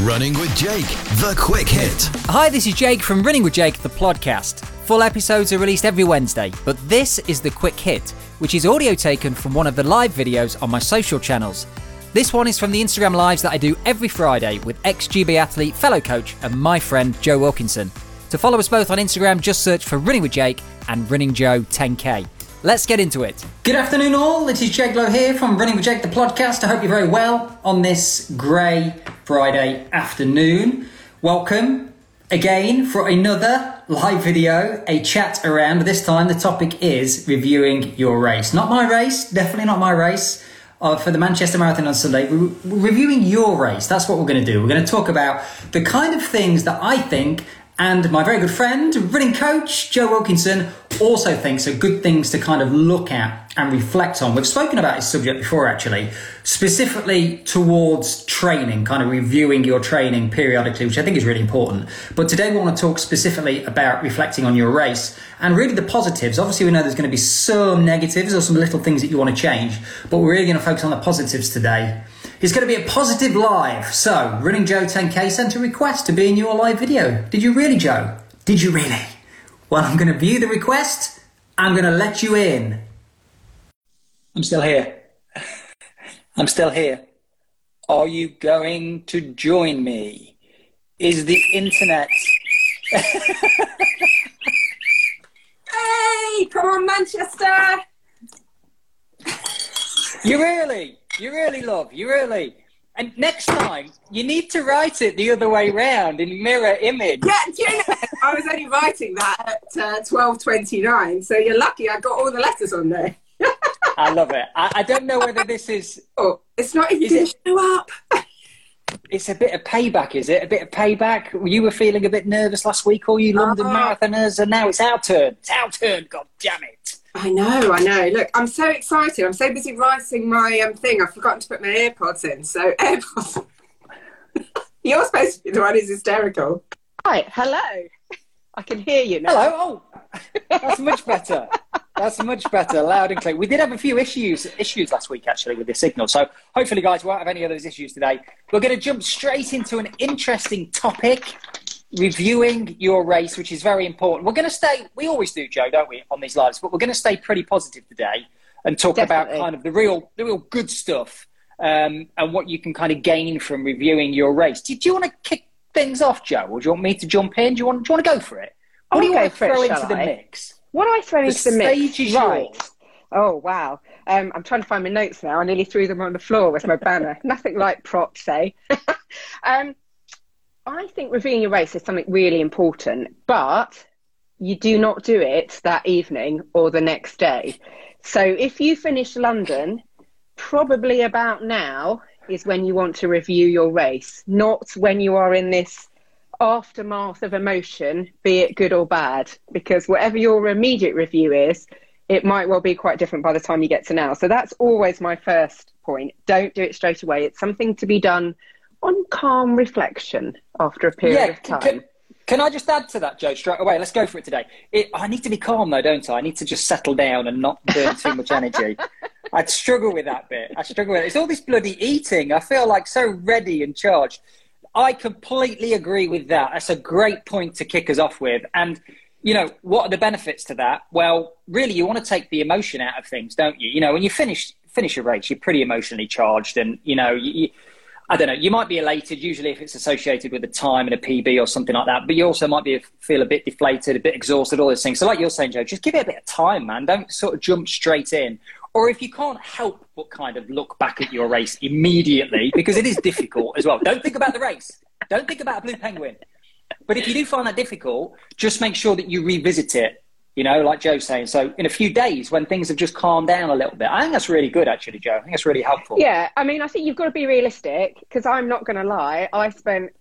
Running with Jake, the quick hit. Hi, this is Jake from Running with Jake, the podcast. Full episodes are released every Wednesday, but this is the quick hit, which is audio taken from one of the live videos on my social channels. This one is from the Instagram lives that I do every Friday with ex GB athlete, fellow coach, and my friend Joe Wilkinson. To follow us both on Instagram, just search for Running with Jake and Running Joe 10K. Let's get into it. Good afternoon, all. It is Lowe here from Running with Jake, the podcast. I hope you're very well on this grey Friday afternoon. Welcome again for another live video, a chat around. This time, the topic is reviewing your race. Not my race, definitely not my race. Uh, for the Manchester Marathon on Sunday, we're reviewing your race. That's what we're going to do. We're going to talk about the kind of things that I think and my very good friend, running coach Joe Wilkinson, also thinks are good things to kind of look at and reflect on. We've spoken about this subject before, actually, specifically towards training, kind of reviewing your training periodically, which I think is really important. But today we want to talk specifically about reflecting on your race and really the positives. Obviously, we know there's going to be some negatives or some little things that you want to change, but we're really going to focus on the positives today. It's going to be a positive live. So, Running Joe 10K sent a request to be in your live video. Did you really, Joe? Did you really? Well, I'm going to view the request. I'm going to let you in. I'm still here. I'm still here. Are you going to join me? Is the internet. hey, come on, Manchester! You really? You really love, you really. And next time, you need to write it the other way round in mirror image. Yeah, you know, I was only writing that at uh, 12.29, so you're lucky I got all the letters on there. I love it. I, I, don't know whether this is... Oh, it's not even going to show up. it's a bit of payback, is it? A bit of payback? You were feeling a bit nervous last week, all you London uh, marathoners, and now it's our turn. It's our turn, god damn it. I know, I know. Look, I'm so excited. I'm so busy writing my um, thing. I've forgotten to put my AirPods in. So AirPods. You're supposed to be the one who's hysterical. Hi, hello. I can hear you now. Hello. Oh, that's much better. That's much better, loud and clear. We did have a few issues issues last week actually with the signal, so hopefully, guys, we won't have any of those issues today. We're going to jump straight into an interesting topic reviewing your race, which is very important. We're going to stay, we always do, Joe, don't we, on these lives, but we're going to stay pretty positive today and talk Definitely. about kind of the real, the real good stuff um, and what you can kind of gain from reviewing your race. Do, do, you want to kick things off, Joe, or do you want me to jump in? Do you want, do you want to go for it? What do you want to throw it, into the mix? What do I throw the into the mix? Is right. Yours. Oh wow! Um, I'm trying to find my notes now. I nearly threw them on the floor with my banner. Nothing like props, eh? um, I think reviewing your race is something really important, but you do not do it that evening or the next day. So if you finish London, probably about now is when you want to review your race, not when you are in this aftermath of emotion, be it good or bad, because whatever your immediate review is, it might well be quite different by the time you get to now. So that's always my first point. Don't do it straight away. It's something to be done on calm reflection after a period yeah, of time. Can, can I just add to that, Joe, straight away? Let's go for it today. It, I need to be calm, though, don't I? I need to just settle down and not burn too much energy. I'd struggle with that bit. I struggle with it. It's all this bloody eating. I feel like so ready and charged. I completely agree with that. That's a great point to kick us off with. And, you know, what are the benefits to that? Well, really, you want to take the emotion out of things, don't you? You know, when you finish finish a race, you're pretty emotionally charged, and you know, you, I don't know. You might be elated, usually if it's associated with a time and a PB or something like that. But you also might be feel a bit deflated, a bit exhausted, all those things. So, like you're saying, Joe, just give it a bit of time, man. Don't sort of jump straight in. Or if you can't help but kind of look back at your race immediately, because it is difficult as well. Don't think about the race. Don't think about a blue penguin. But if you do find that difficult, just make sure that you revisit it you know, like Joe's saying. So in a few days, when things have just calmed down a little bit, I think that's really good, actually, Joe. I think that's really helpful. Yeah, I mean, I think you've got to be realistic because I'm not going to lie. I spent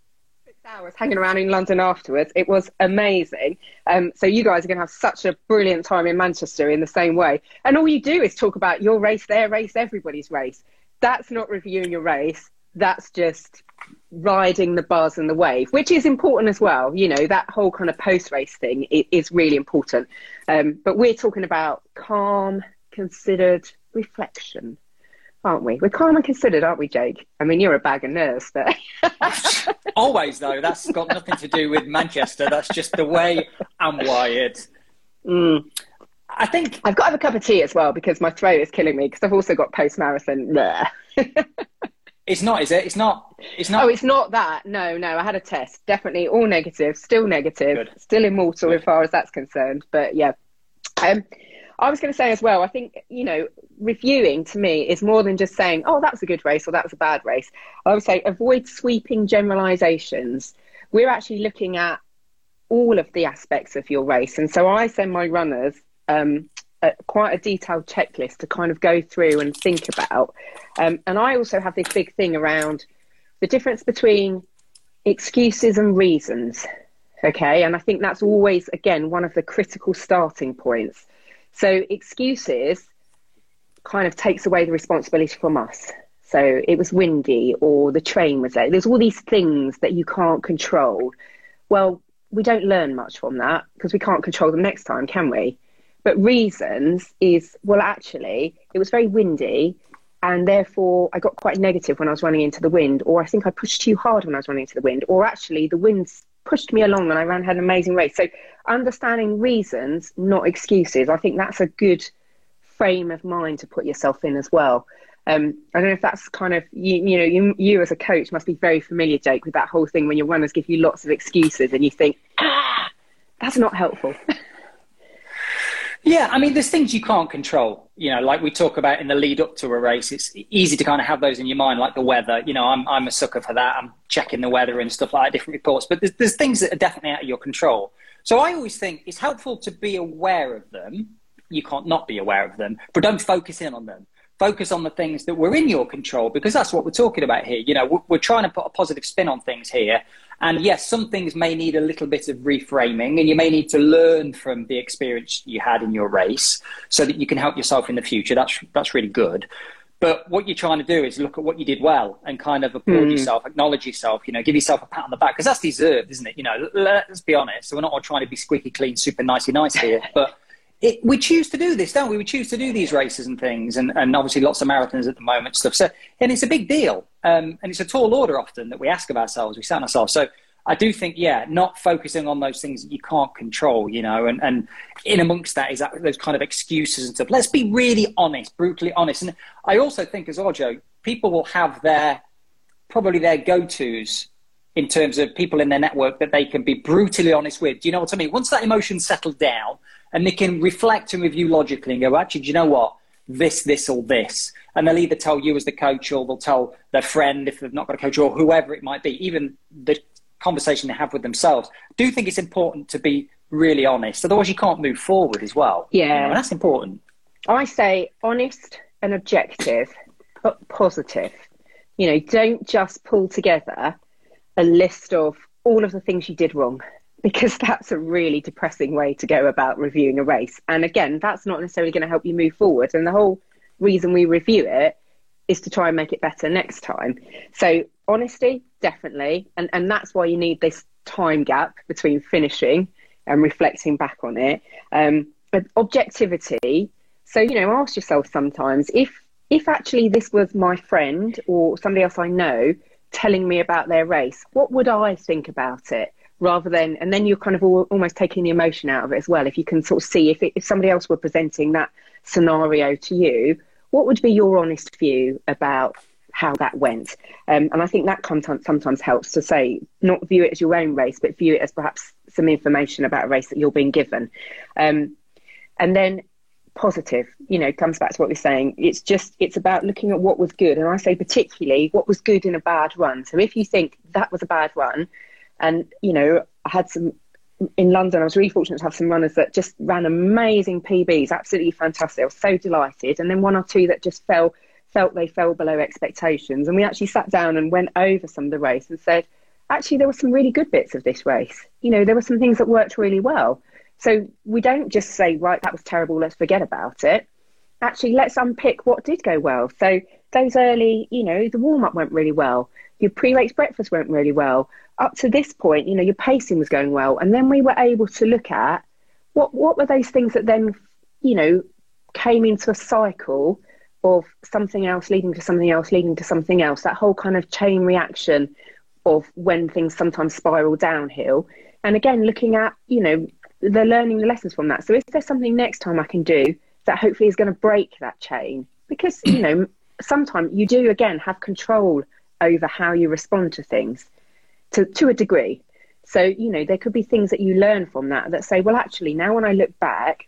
six hours hanging around in London afterwards. It was amazing. Um, so you guys are going to have such a brilliant time in Manchester in the same way. And all you do is talk about your race, their race, everybody's race. That's not reviewing your race. That's just riding the buzz and the wave, which is important as well. You know, that whole kind of post race thing is really important. Um, but we're talking about calm, considered reflection, aren't we? We're calm and considered, aren't we, Jake? I mean, you're a bag of nerves, but. always though. That's got nothing to do with Manchester. That's just the way I'm wired. Mm. I think I've got to have a cup of tea as well because my throat is killing me because I've also got post marathon. it's not, is it? It's not. It's not. Oh, it's not that. No, no. I had a test. Definitely all negative. Still negative. Good. Still immortal Good. as far as that's concerned. But yeah. Um, I was going to say as well. I think you know, reviewing to me is more than just saying, "Oh, that was a good race" or "That was a bad race." I would say avoid sweeping generalizations. We're actually looking at all of the aspects of your race, and so I send my runners um, a, quite a detailed checklist to kind of go through and think about. Um, and I also have this big thing around the difference between excuses and reasons. Okay. And I think that's always, again, one of the critical starting points. So excuses kind of takes away the responsibility from us. So it was windy or the train was late. There's all these things that you can't control. Well, we don't learn much from that because we can't control them next time, can we? But reasons is, well, actually, it was very windy and therefore I got quite negative when I was running into the wind, or I think I pushed too hard when I was running into the wind, or actually the wind pushed me along and I ran had an amazing race. So understanding reasons, not excuses, I think that's a good frame of mind to put yourself in as well. Um, I don't know if that's kind of you, you know you, you as a coach must be very familiar, Jake, with that whole thing when your runners give you lots of excuses and you think, ah, that's not helpful. Yeah, I mean, there's things you can't control. You know, like we talk about in the lead up to a race. It's easy to kind of have those in your mind, like the weather. You know, I'm I'm a sucker for that. I'm checking the weather and stuff like that, different reports. But there's, there's things that are definitely out of your control. So I always think it's helpful to be aware of them. You can't not be aware of them, but don't focus in on them. Focus on the things that were in your control because that's what we're talking about here. You know, we're, we're trying to put a positive spin on things here. And yes, some things may need a little bit of reframing, and you may need to learn from the experience you had in your race so that you can help yourself in the future. That's that's really good. But what you're trying to do is look at what you did well and kind of applaud Mm. yourself, acknowledge yourself, you know, give yourself a pat on the back because that's deserved, isn't it? You know, let's be honest. So we're not all trying to be squeaky clean, super nicey nice here, but it, we choose to do this, don't we? We choose to do these races and things, and, and obviously lots of marathons at the moment, stuff. So, and it's a big deal, um, and it's a tall order often that we ask of ourselves, we set ourselves. So, I do think, yeah, not focusing on those things that you can't control, you know, and, and in amongst that is that those kind of excuses and stuff. Let's be really honest, brutally honest. And I also think as well, Joe, people will have their probably their go-tos in terms of people in their network that they can be brutally honest with. Do you know what I mean? Once that emotion's settled down and they can reflect and review logically and go, actually, do you know what? This, this, or this. And they'll either tell you as the coach or they'll tell their friend if they've not got a coach or whoever it might be, even the conversation they have with themselves. I do think it's important to be really honest. Otherwise, you can't move forward as well. You Yeah. know, and that's important. I say honest and objective, but positive. You know, don't just pull together a list of all of the things you did wrong because that's a really depressing way to go about reviewing a race. And again, that's not necessarily going to help you move forward. And the whole reason we review it is to try and make it better next time. So honesty, definitely. And and that's why you need this time gap between finishing and reflecting back on it. Um, but objectivity. So you know, ask yourself sometimes if if actually this was my friend or somebody else I know telling me about their race, what would I think about it? Rather than, and then you're kind of al- almost taking the emotion out of it as well. If you can sort of see if, it, if somebody else were presenting that scenario to you, what would be your honest view about how that went? Um, and I think that sometimes, sometimes helps to say, not view it as your own race, but view it as perhaps some information about a race that you're being given. Um, and then positive, you know, comes back to what we're saying. It's just, it's about looking at what was good. And I say particularly what was good in a bad run. So if you think that was a bad run, and, you know, I had some in London, I was really fortunate to have some runners that just ran amazing PBs, absolutely fantastic. I was so delighted. And then one or two that just fell, felt they fell below expectations. And we actually sat down and went over some of the race and said, actually, there were some really good bits of this race. You know, there were some things that worked really well. So we don't just say, right, that was terrible, let's forget about it. Actually, let's unpick what did go well. So those early, you know, the warm up went really well. Your pre race breakfast went really well. Up to this point, you know, your pacing was going well. And then we were able to look at what what were those things that then, you know, came into a cycle of something else leading to something else leading to something else. That whole kind of chain reaction of when things sometimes spiral downhill. And again, looking at, you know, they're learning the lessons from that. So is there something next time I can do that hopefully is going to break that chain? Because, you know, sometimes you do again have control over how you respond to things to, to a degree. So, you know, there could be things that you learn from that that say, well, actually, now when I look back,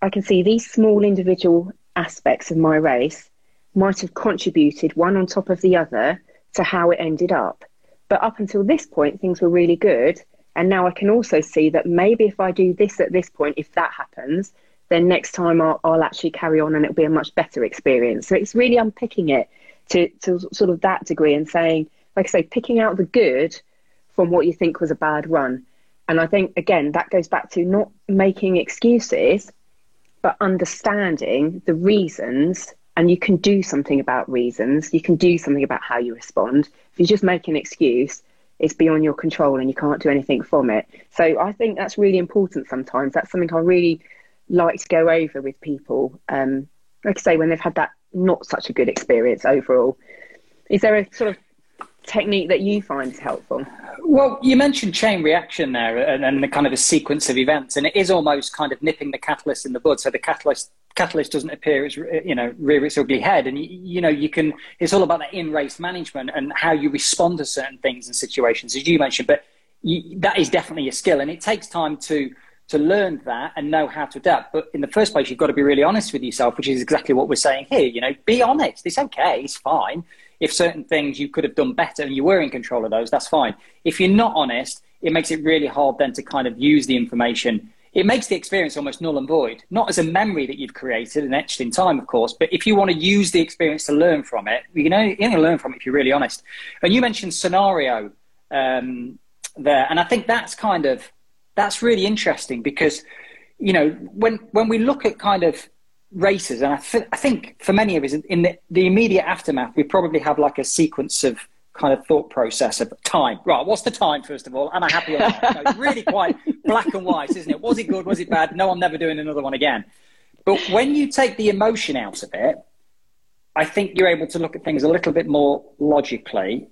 I can see these small individual aspects of my race might have contributed one on top of the other to how it ended up. But up until this point, things were really good. And now I can also see that maybe if I do this at this point, if that happens, then next time I'll, I'll actually carry on and it'll be a much better experience. So it's really unpicking it to, to sort of that degree and saying, like I say, picking out the good from what you think was a bad run. And I think, again, that goes back to not making excuses, but understanding the reasons. And you can do something about reasons. You can do something about how you respond. If you just make an excuse, it's beyond your control and you can't do anything from it. So I think that's really important sometimes. That's something I really like to go over with people. Um, like I say, when they've had that not such a good experience overall. Is there a sort of technique that you find helpful? Well, you mentioned chain reaction there and, and the kind of a sequence of events, and it is almost kind of nipping the catalyst in the bud. So the catalyst catalyst doesn't appear as you know rear its ugly head, and you, you know you can. It's all about that in race management and how you respond to certain things and situations, as you mentioned. But you, that is definitely a skill, and it takes time to to learn that and know how to adapt. But in the first place, you've got to be really honest with yourself, which is exactly what we're saying here. You know, be honest. It's okay. It's fine. If certain things you could have done better and you were in control of those, that's fine. If you're not honest, it makes it really hard then to kind of use the information. It makes the experience almost null and void, not as a memory that you've created and etched in time, of course, but if you want to use the experience to learn from it, you know, you're to learn from it if you're really honest. And you mentioned scenario um, there, and I think that's kind of that's really interesting because you know when when we look at kind of races, and I, th- I think for many of us in the, the immediate aftermath, we probably have like a sequence of kind of thought process of time. Right, what's the time first of all? Am I happy or not? No, really quite black and white, isn't it? Was it good? Was it bad? No, I'm never doing another one again. But when you take the emotion out of it, I think you're able to look at things a little bit more logically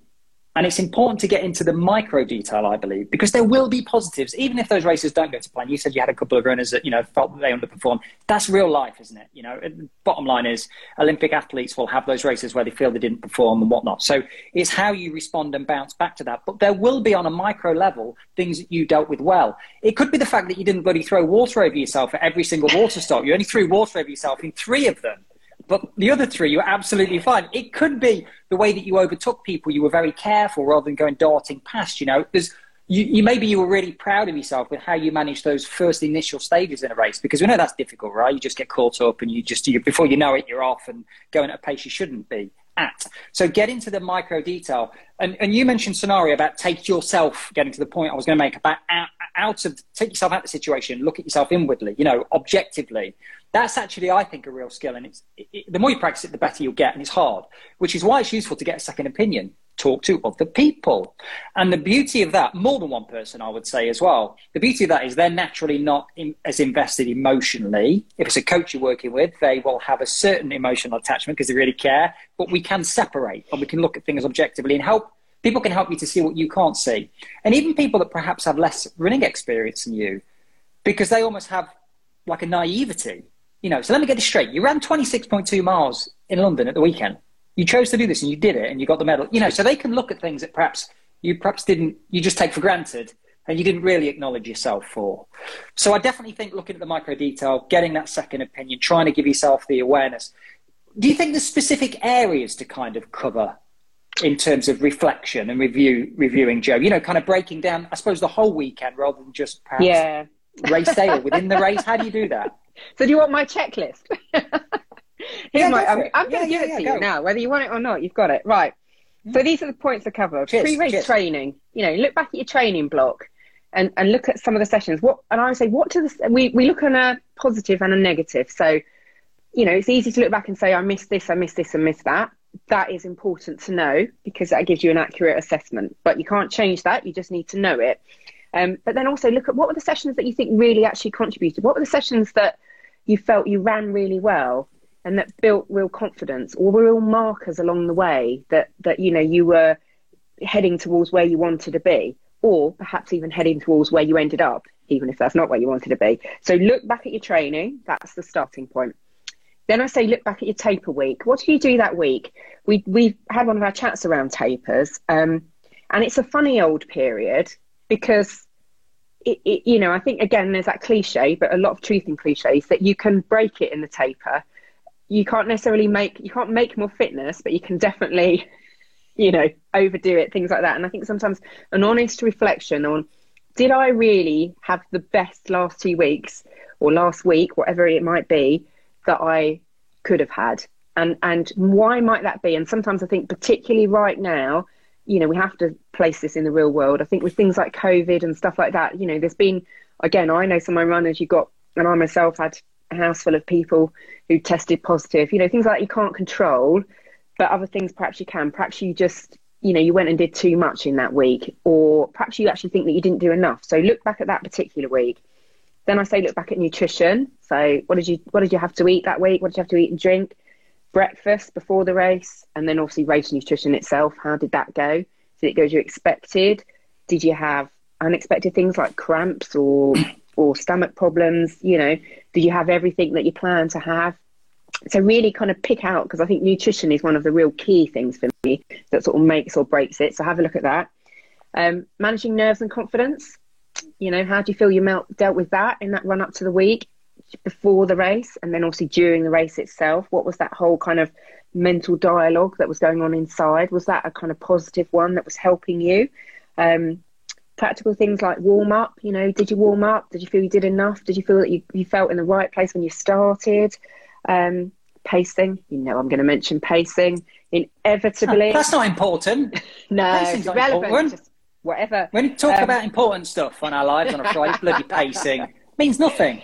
and it's important to get into the micro detail, I believe, because there will be positives, even if those races don't go to plan. You said you had a couple of runners that, you know, felt that they underperformed. That's real life, isn't it? You know, bottom line is Olympic athletes will have those races where they feel they didn't perform and whatnot. So it's how you respond and bounce back to that. But there will be on a micro level things that you dealt with well. It could be the fact that you didn't bloody throw water over yourself at every single water stop. You only threw water over yourself in three of them but the other three, you were absolutely fine. It could be the way that you overtook people. You were very careful rather than going darting past. You know, there's you, you, maybe you were really proud of yourself with how you managed those first initial stages in a race because we know that's difficult, right? You just get caught up and you just you, before you know it, you're off and going at a pace you shouldn't be at. So get into the micro detail. And, and you mentioned scenario about take yourself, getting to the point I was going to make about out, out of take yourself out of the situation, look at yourself inwardly, you know, objectively. That's actually, I think, a real skill. And it's it, the more you practice it, the better you'll get. And it's hard, which is why it's useful to get a second opinion, talk to other people. And the beauty of that, more than one person, I would say as well, the beauty of that is they're naturally not in, as invested emotionally. If it's a coach you're working with, they will have a certain emotional attachment because they really care. But we can separate and we can look at things objectively and help people can help you to see what you can't see. And even people that perhaps have less running experience than you, because they almost have like a naivety you know, so let me get this straight. You ran 26.2 miles in London at the weekend. You chose to do this and you did it and you got the medal. You know, so they can look at things that perhaps you perhaps didn't, you just take for granted and you didn't really acknowledge yourself for. So I definitely think looking at the micro detail, getting that second opinion, trying to give yourself the awareness. Do you think there's specific areas to kind of cover in terms of reflection and review reviewing Joe? You know, kind of breaking down, I suppose, the whole weekend rather than just perhaps yeah. race day or within the race. How do you do that? So do you want my checklist? Here's yeah, my, I'm, I'm going to give it to you now, whether you want it or not. You've got it right. Mm-hmm. So these are the points to cover. Cheers, Pre-race cheers. training. You know, look back at your training block and, and look at some of the sessions. What and I would say, what do the we we look on a positive and a negative. So, you know, it's easy to look back and say, I missed this, I missed this, and missed that. That is important to know because that gives you an accurate assessment. But you can't change that. You just need to know it. Um, but then also look at what were the sessions that you think really actually contributed. What were the sessions that you felt you ran really well and that built real confidence or real markers along the way that that you know you were heading towards where you wanted to be, or perhaps even heading towards where you ended up, even if that's not where you wanted to be. So look back at your training. That's the starting point. Then I say look back at your taper week. What did you do that week? We we've had one of our chats around tapers, um, and it's a funny old period because it, it, you know I think again there's that cliche, but a lot of truth in cliches that you can break it in the taper. You can't necessarily make you can't make more fitness, but you can definitely you know overdo it, things like that. And I think sometimes an honest reflection on did I really have the best last two weeks or last week, whatever it might be that I could have had. And and why might that be? And sometimes I think particularly right now, you know, we have to place this in the real world. I think with things like COVID and stuff like that, you know, there's been again, I know some of my runners you got and I myself had a house full of people who tested positive, you know, things like you can't control, but other things perhaps you can. Perhaps you just you know you went and did too much in that week or perhaps you actually think that you didn't do enough so look back at that particular week then I say look back at nutrition. So what did you what did you have to eat that week? What did you have to eat and drink? Breakfast before the race, and then obviously race nutrition itself. How did that go? Did it go as you expected? Did you have unexpected things like cramps or or stomach problems? You know, do you have everything that you plan to have? So really kind of pick out because I think nutrition is one of the real key things for me that sort of makes or breaks it. So have a look at that. Um, managing nerves and confidence you know, how do you feel you dealt with that in that run up to the week before the race and then obviously during the race itself? What was that whole kind of mental dialogue that was going on inside? Was that a kind of positive one that was helping you? Um, practical things like warm up, you know, did you warm up? Did you feel you did enough? Did you feel that you, you felt in the right place when you started? Um, pacing, you know, I'm going to mention pacing inevitably. That's not important. no, it's relevant. Just whatever. When you talk um, about important stuff on our lives on a Friday, bloody pacing means nothing.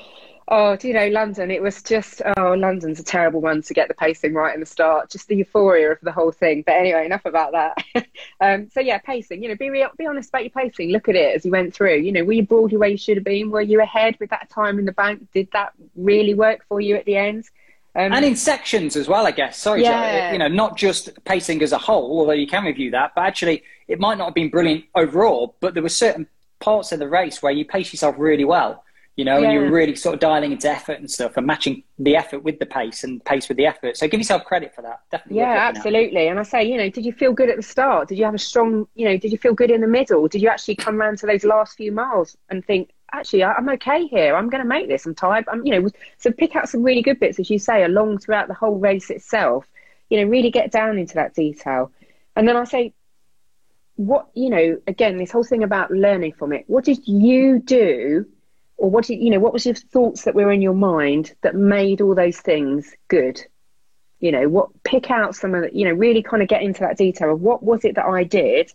Oh, do you know London? It was just oh, London's a terrible one to get the pacing right in the start. Just the euphoria of the whole thing. But anyway, enough about that. um, so yeah, pacing. You know, be real, be honest about your pacing. Look at it as you went through. You know, were you broadly where you should have been? Were you ahead with that time in the bank? Did that really work for you at the end? Um, and in sections as well, I guess. Sorry, yeah. you know, not just pacing as a whole, although you can review that, but actually it might not have been brilliant overall, but there were certain parts of the race where you pace yourself really well, you know, yeah. and you're really sort of dialing into effort and stuff and matching the effort with the pace and pace with the effort. So give yourself credit for that. Definitely. Yeah, absolutely. And I say, you know, did you feel good at the start? Did you have a strong, you know, did you feel good in the middle? Did you actually come around to those last few miles and think, actually, I'm okay here. I'm going to make this. I'm tired. I'm, you know, so pick out some really good bits, as you say, along throughout the whole race itself. You know, really get down into that detail. And then I say, what you know again this whole thing about learning from it what did you do or what you know what was your thoughts that were in your mind that made all those things good you know what pick out some of the you know really kind of get into that detail of what was it that i did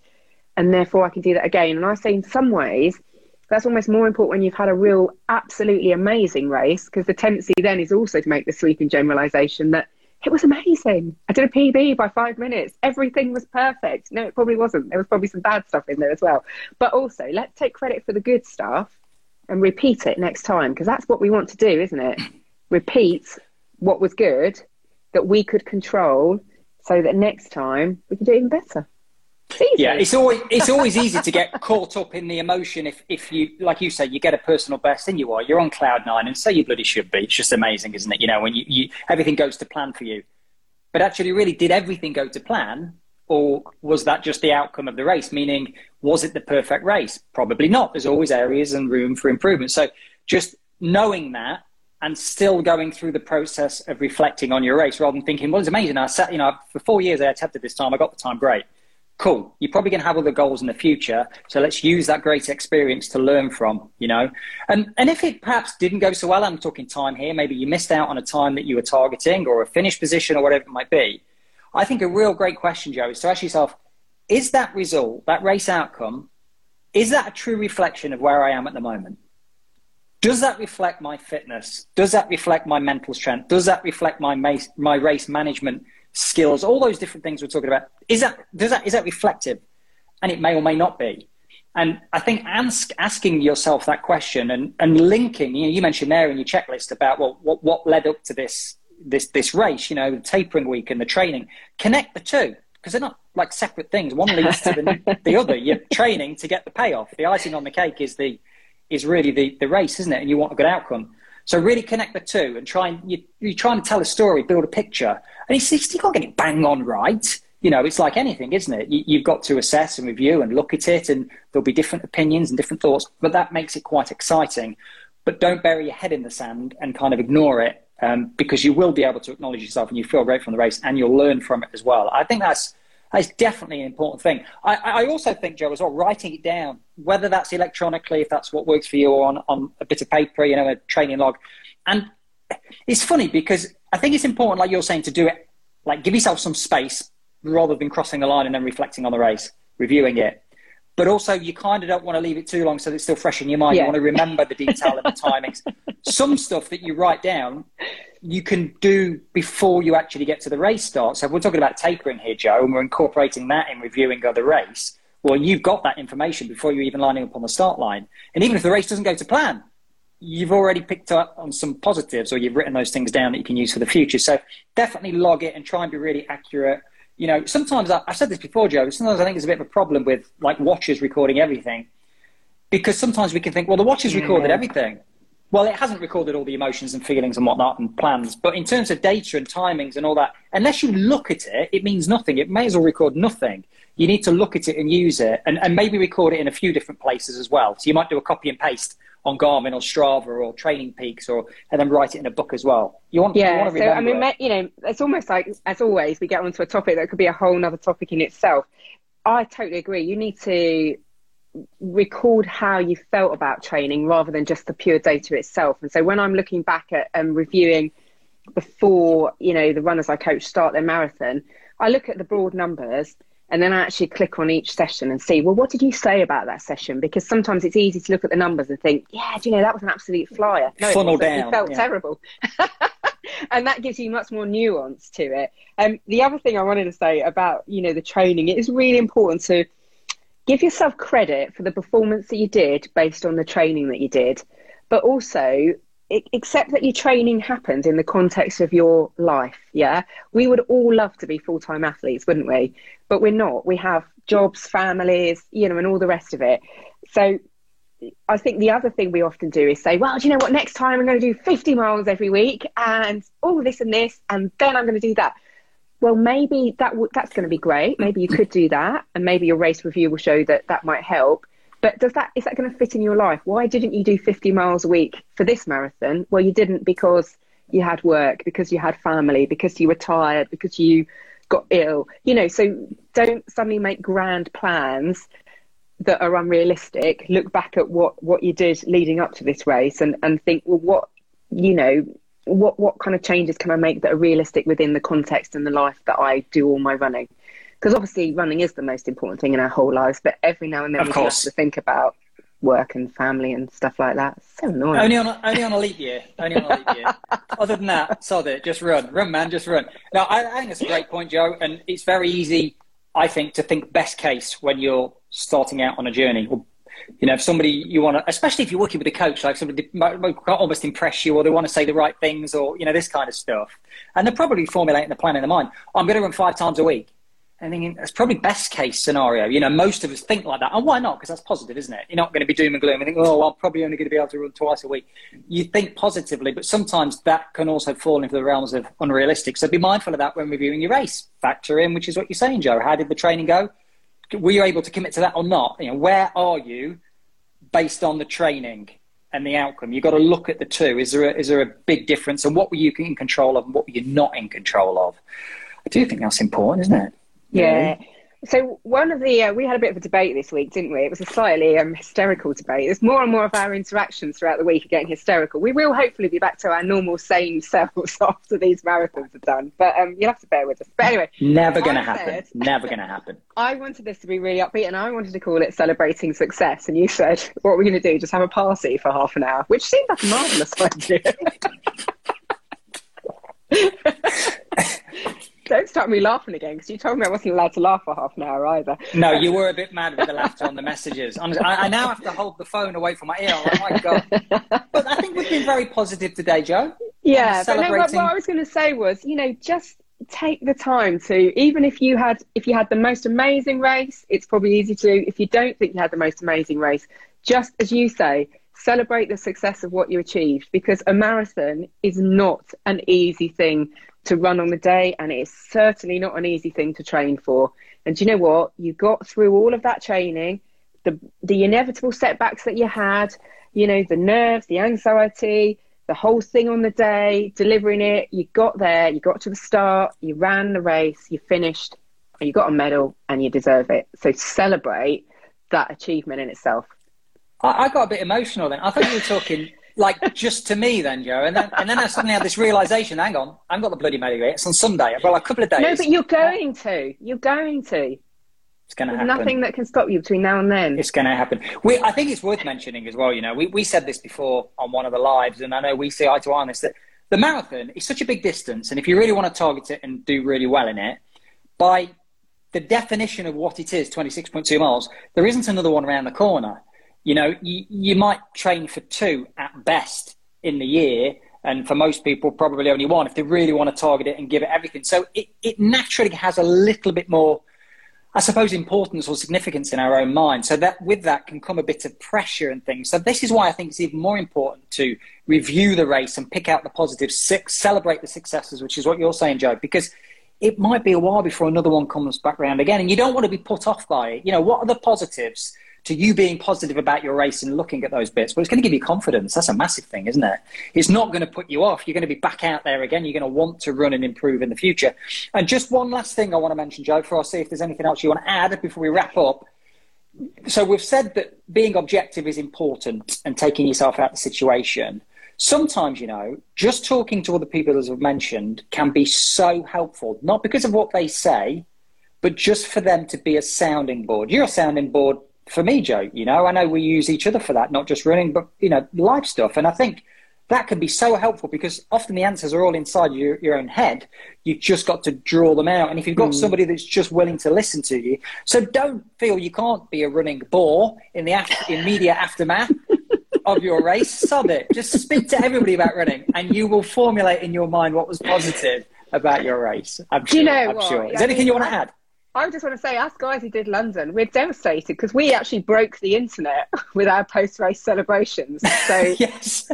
and therefore i can do that again and i say in some ways that's almost more important when you've had a real absolutely amazing race because the tendency then is also to make the sweeping generalization that it was amazing. I did a PB by five minutes. Everything was perfect. No, it probably wasn't. There was probably some bad stuff in there as well. But also, let's take credit for the good stuff and repeat it next time because that's what we want to do, isn't it? Repeat what was good that we could control so that next time we can do even better. It's yeah, it's always it's always easy to get caught up in the emotion if if you like you say you get a personal best and you are you're on cloud nine and so you bloody should be. It's just amazing, isn't it? You know when you, you everything goes to plan for you, but actually, really, did everything go to plan, or was that just the outcome of the race? Meaning, was it the perfect race? Probably not. There's always areas and room for improvement. So just knowing that and still going through the process of reflecting on your race rather than thinking, well, it's amazing. I sat, you know, for four years I attempted this time. I got the time great cool you're probably going to have other goals in the future so let's use that great experience to learn from you know and and if it perhaps didn't go so well i'm talking time here maybe you missed out on a time that you were targeting or a finish position or whatever it might be i think a real great question joe is to ask yourself is that result that race outcome is that a true reflection of where i am at the moment does that reflect my fitness does that reflect my mental strength does that reflect my my race management skills, all those different things we're talking about. Is that does that is that reflective? And it may or may not be. And I think ask, asking yourself that question and, and linking, you know, you mentioned there in your checklist about well, what, what led up to this this this race, you know, the tapering week and the training. Connect the two. because they're not like separate things. One leads to the, the other. You're training to get the payoff. The icing on the cake is the is really the, the race, isn't it? And you want a good outcome. So really connect the two and try and you, you're trying to tell a story, build a picture, and it's, it's, you can't get it bang on right. You know, it's like anything, isn't it? You, you've got to assess and review and look at it, and there'll be different opinions and different thoughts, but that makes it quite exciting. But don't bury your head in the sand and kind of ignore it um, because you will be able to acknowledge yourself and you feel great from the race and you'll learn from it as well. I think that's that's definitely an important thing. I, I also think, Joe, as well, writing it down, whether that's electronically, if that's what works for you, or on, on a bit of paper, you know, a training log. And it's funny because I think it's important, like you're saying, to do it, like give yourself some space rather than crossing the line and then reflecting on the race, reviewing it. But also, you kind of don't want to leave it too long so that it's still fresh in your mind. Yeah. You want to remember the detail and the timings. Some stuff that you write down, you can do before you actually get to the race start. So, if we're talking about tapering here, Joe, and we're incorporating that in reviewing other race, well, you've got that information before you're even lining up on the start line. And even if the race doesn't go to plan, you've already picked up on some positives or you've written those things down that you can use for the future. So, definitely log it and try and be really accurate you know, sometimes I, have said this before, Joe. Sometimes I think there's a bit of a problem with like watches recording everything, because sometimes we can think, well, the watch has recorded everything. Well, it hasn't recorded all the emotions and feelings and whatnot and plans. But in terms of data and timings and all that, unless you look at it, it means nothing. It may as well record nothing. You need to look at it and use it, and, and maybe record it in a few different places as well. So you might do a copy and paste on Garmin or Strava or Training Peaks, or and then write it in a book as well. You want, yeah. You want so I mean, it. you know, it's almost like as always we get onto a topic that could be a whole other topic in itself. I totally agree. You need to record how you felt about training rather than just the pure data itself. And so when I'm looking back at and um, reviewing before you know the runners I coach start their marathon, I look at the broad numbers and then I actually click on each session and see, well, what did you say about that session? Because sometimes it's easy to look at the numbers and think, yeah, do you know, that was an absolute flyer. No, Funnel down. It felt yeah. terrible. and that gives you much more nuance to it. Um, the other thing I wanted to say about, you know, the training, it is really important to give yourself credit for the performance that you did based on the training that you did, but also accept that your training happened in the context of your life yeah? We would all love to be full-time athletes wouldn't we? But we're not. We have jobs families you know and all the rest of it. So i think the other thing we often do is say well do you know what? Next time i'm going to do 50 miles every week and all this and this and then i'm going to do that well maybe that w- that's going to be great maybe you could do that and maybe your race review will show that that might help but does that is that going to fit in your life? Why didn't you do 50 miles a week for this marathon? Well, you didn't because you had work, because you had family, because you were tired, because you got ill. You know, so don't suddenly make grand plans that are unrealistic. Look back at what what you did leading up to this race and and think, well, what you know, what what kind of changes can I make that are realistic within the context and the life that I do all my running? because obviously running is the most important thing in our whole lives. But every now and then of we course. have to think about work and family and stuff like that. It's so annoying. Only on a, only on a leap year. Only on a leap year. Other than that, sod it. Just run, run, man. Just run. Now, I, I think it's a great point, Joe, and it's very easy, I think, to think best case when you're starting out on a journey. You know, if somebody you want to, especially if you're working with a coach, like somebody might, might almost impress you, or they want to say the right things, or you know, this kind of stuff, and they're probably formulating the plan in their mind. I'm going to run five times a week I thinking that's probably best case scenario. You know, most of us think like that. And why not? Because that's positive, isn't it? You're not going to be doom and gloom and think, oh, I'm probably only going to be able to run twice a week. You think positively, but sometimes that can also fall into the realms of unrealistic. So be mindful of that when reviewing your race. Factor in, which is what you're saying, Joe. How did the training go? Were you able to commit to that or not? You know, where are you based on the training? and the outcome. You've got to look at the two. Is there a, is there a big difference? And what were you in control of and what were you not in control of? I do think that's important, isn't it? Yeah. So one of the uh, we had a bit of a debate this week, didn't we? It was a slightly um, hysterical debate. There's more and more of our interactions throughout the week are getting hysterical. We will hopefully be back to our normal sane selves after these marathons are done, but um, you'll have to bear with us. But anyway, never going to happen. never going to happen. I wanted this to be really upbeat, and I wanted to call it celebrating success. And you said, "What are we're going to do? Just have a party for half an hour," which seemed like a marvelous idea. Don't start me laughing again because you told me I wasn't allowed to laugh for half an hour either. No, you were a bit mad with the laughter on the messages. I, I, now have to hold the phone away from my ear. Oh my god! But I think we've been very positive today, Joe. Yeah, but no, what, what I was going to say was, you know, just take the time to even if you had if you had the most amazing race it's probably easy to if you don't think you had the most amazing race just as you say celebrate the success of what you achieved because a marathon is not an easy thing to run on the day and it's certainly not an easy thing to train for and you know what you got through all of that training the the inevitable setbacks that you had you know the nerves the anxiety the whole thing on the day, delivering it. You got there, you got to the start, you ran the race, you finished, you got a medal, and you deserve it. So celebrate that achievement in itself. I, I got a bit emotional then. I thought you were talking like just to me then, Joe. And then, and then I suddenly had this realization hang on, I've got the bloody medal yet. It's on Sunday. I've got like a couple of days. No, but you're going to. You're going to. It's going to happen. nothing that can stop you between now and then. It's going to happen. We, I think it's worth mentioning as well. You know, we, we said this before on one of the lives, and I know we see eye to eye on this that the marathon is such a big distance, and if you really want to target it and do really well in it, by the definition of what it is, 26.2 miles, there isn't another one around the corner. You know, you, you might train for two at best in the year, and for most people, probably only one if they really want to target it and give it everything. So it, it naturally has a little bit more I suppose, importance or significance in our own mind. So that with that can come a bit of pressure and things. So this is why I think it's even more important to review the race and pick out the positives, celebrate the successes, which is what you're saying, Joe, because it might be a while before another one comes back around again, and you don't want to be put off by it. You know, what are the positives? To you being positive about your race and looking at those bits. But it's going to give you confidence. That's a massive thing, isn't it? It's not going to put you off. You're going to be back out there again. You're going to want to run and improve in the future. And just one last thing I want to mention, Joe, before I see if there's anything else you want to add before we wrap up. So we've said that being objective is important and taking yourself out of the situation. Sometimes, you know, just talking to other people, as I've mentioned, can be so helpful, not because of what they say, but just for them to be a sounding board. You're a sounding board for me, Joe, you know, I know we use each other for that, not just running, but, you know, life stuff. And I think that can be so helpful because often the answers are all inside your, your own head. You've just got to draw them out. And if you've got mm. somebody that's just willing to listen to you, so don't feel you can't be a running bore in the after, immediate aftermath of your race. Sod it. Just speak to everybody about running and you will formulate in your mind what was positive about your race. I'm sure. you know I'm what? sure. Is there anything you want to add? I just want to say, us guys who did London, we're devastated because we actually broke the internet with our post race celebrations. So, yes.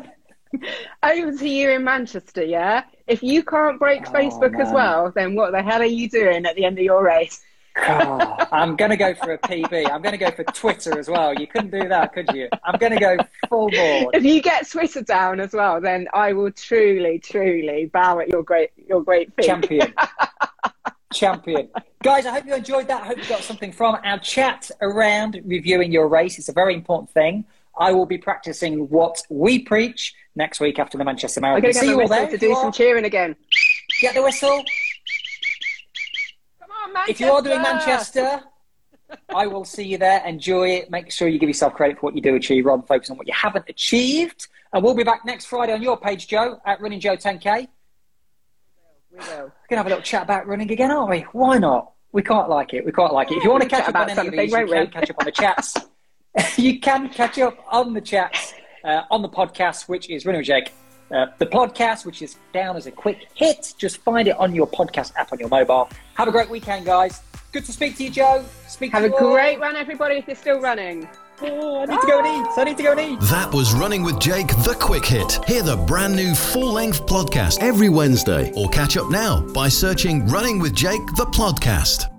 over to you in Manchester, yeah? If you can't break Oh, Facebook as well, then what the hell are you doing at the end of your race? Oh, I'm going to go for a PB. I'm going to go for Twitter as well. You couldn't do that, could you? I'm going to go full board. If you get Twitter down as well, then I will truly, truly bow at your great, your great feet. Champion. Champion. Guys, I hope you enjoyed that. I hope you got something from our chat around reviewing your race. It's a very important thing. I will be practicing what we preach next week after the Manchester I'm Marathon. going to See get you all whistle there. to do you some are, cheering again. get the whistle. Come on, Manchester! If you are doing Manchester, I will see you there. Enjoy it. Make sure you give yourself credit for what you do achieve rather than focus on what you haven't achieved. And we'll be back next Friday on your page, Joe, at Running Joe 10K. We will. We're going to have a little chat about running again, aren't we? Why not? We quite like it. We quite like it. If you want to catch up on about any of these, you something, won't can catch up on the chats. you can catch up on the chats uh, on the podcast, which is Running with Jake. Uh, the podcast, which is down as a quick hit. Just find it on your podcast app on your mobile. Have a great weekend, guys. Good to speak to you, Joe. Speak Have to a all. great run, everybody, if you're still running. I need to go and eat. I need to go and eat. That was Running with Jake, the quick hit. Hear the brand new full length podcast every Wednesday, or catch up now by searching Running with Jake, the podcast.